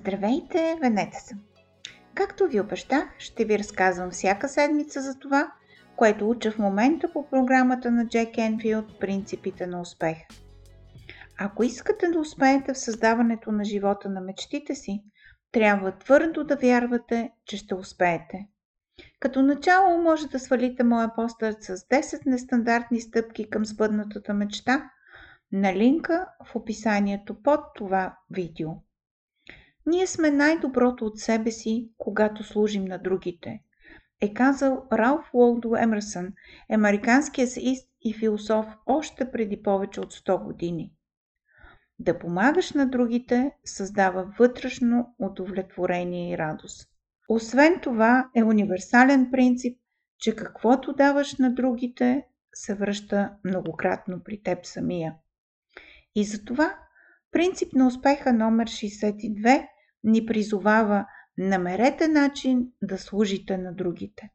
Здравейте, Венета съм. Както ви обещах, ще ви разказвам всяка седмица за това, което уча в момента по програмата на Джек Енфилд «Принципите на успеха». Ако искате да успеете в създаването на живота на мечтите си, трябва твърдо да вярвате, че ще успеете. Като начало може да свалите моя постър с 10 нестандартни стъпки към сбъднатата мечта на линка в описанието под това видео. Ние сме най-доброто от себе си, когато служим на другите, е казал Ралф Уолдо Емерсън, американският сеист и философ още преди повече от 100 години. Да помагаш на другите създава вътрешно удовлетворение и радост. Освен това е универсален принцип, че каквото даваш на другите, се връща многократно при теб самия. И затова принцип на успеха номер 62 ни призовава намерете начин да служите на другите.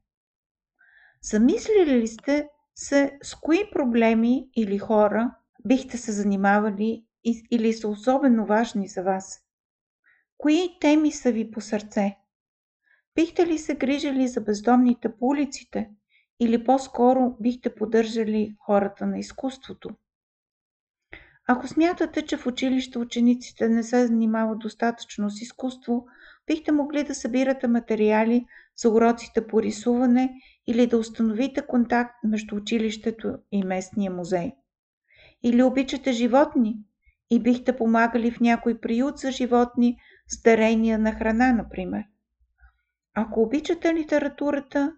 Замислили ли сте се с кои проблеми или хора бихте се занимавали или са особено важни за вас? Кои теми са ви по сърце? Бихте ли се грижили за бездомните по улиците или по-скоро бихте поддържали хората на изкуството? Ако смятате, че в училище учениците не се занимават достатъчно с изкуство, бихте могли да събирате материали за уроците по рисуване или да установите контакт между училището и местния музей. Или обичате животни и бихте помагали в някой приют за животни с дарения на храна, например. Ако обичате литературата,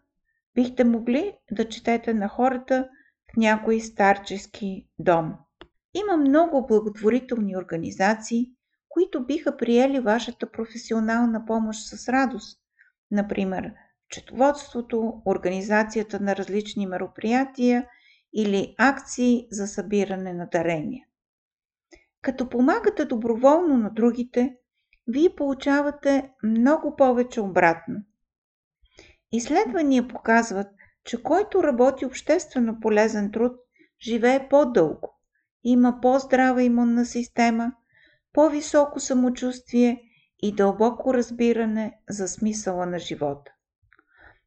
бихте могли да четете на хората в някой старчески дом. Има много благотворителни организации, които биха приели вашата професионална помощ с радост. Например, четоводството, организацията на различни мероприятия или акции за събиране на дарения. Като помагате доброволно на другите, вие получавате много повече обратно. Изследвания показват, че който работи обществено полезен труд, живее по-дълго, има по-здрава имунна система, по-високо самочувствие и дълбоко разбиране за смисъла на живота.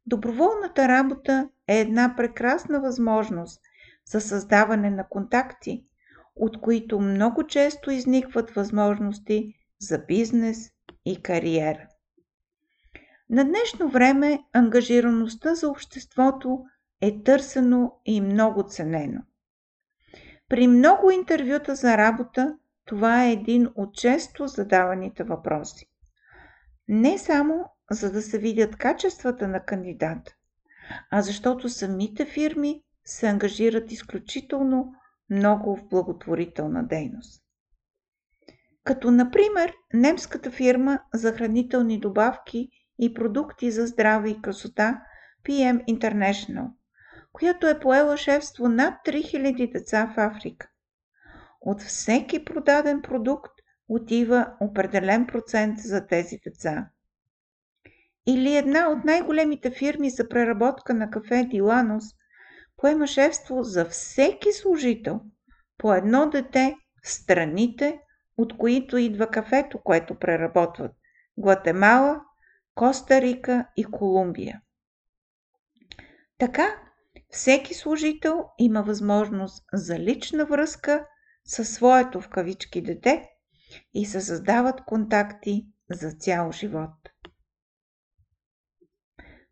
Доброволната работа е една прекрасна възможност за създаване на контакти, от които много често изникват възможности за бизнес и кариера. На днешно време ангажираността за обществото е търсено и много ценено. При много интервюта за работа това е един от често задаваните въпроси. Не само за да се видят качествата на кандидата, а защото самите фирми се ангажират изключително много в благотворителна дейност. Като например немската фирма за хранителни добавки и продукти за здраве и красота PM International, която е поела шефство над 3000 деца в Африка. От всеки продаден продукт отива определен процент за тези деца. Или една от най-големите фирми за преработка на кафе Диланос поема шефство за всеки служител по едно дете в страните, от които идва кафето, което преработват – Гватемала, Коста Рика и Колумбия. Така, всеки служител има възможност за лична връзка със своето в кавички дете и се създават контакти за цял живот.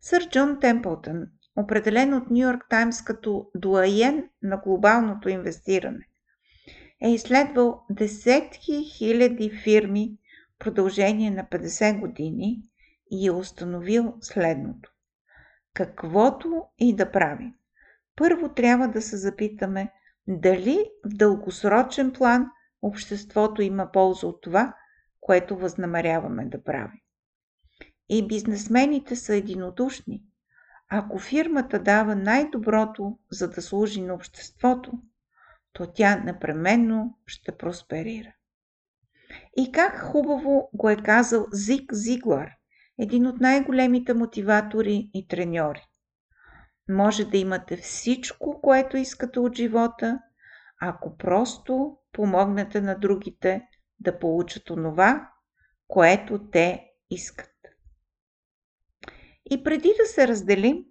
Сър Джон Темплтън, определен от Нью Йорк Таймс като дуаен на глобалното инвестиране, е изследвал десетки хиляди фирми в продължение на 50 години и е установил следното. Каквото и да правим, първо трябва да се запитаме дали в дългосрочен план обществото има полза от това, което възнамеряваме да правим. И бизнесмените са единодушни. Ако фирмата дава най-доброто, за да служи на обществото, то тя непременно ще просперира. И как хубаво го е казал Зиг Зиглар, един от най-големите мотиватори и треньори. Може да имате всичко, което искате от живота, ако просто помогнете на другите да получат онова, което те искат. И преди да се разделим,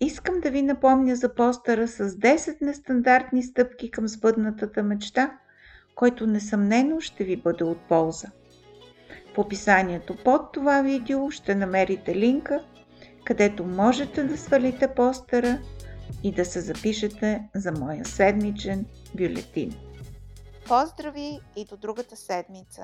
искам да ви напомня за постъра с 10 нестандартни стъпки към сбъднатата мечта, който несъмнено ще ви бъде от полза. В описанието под това видео ще намерите линка, където можете да свалите постера и да се запишете за моя седмичен бюлетин. Поздрави и до другата седмица!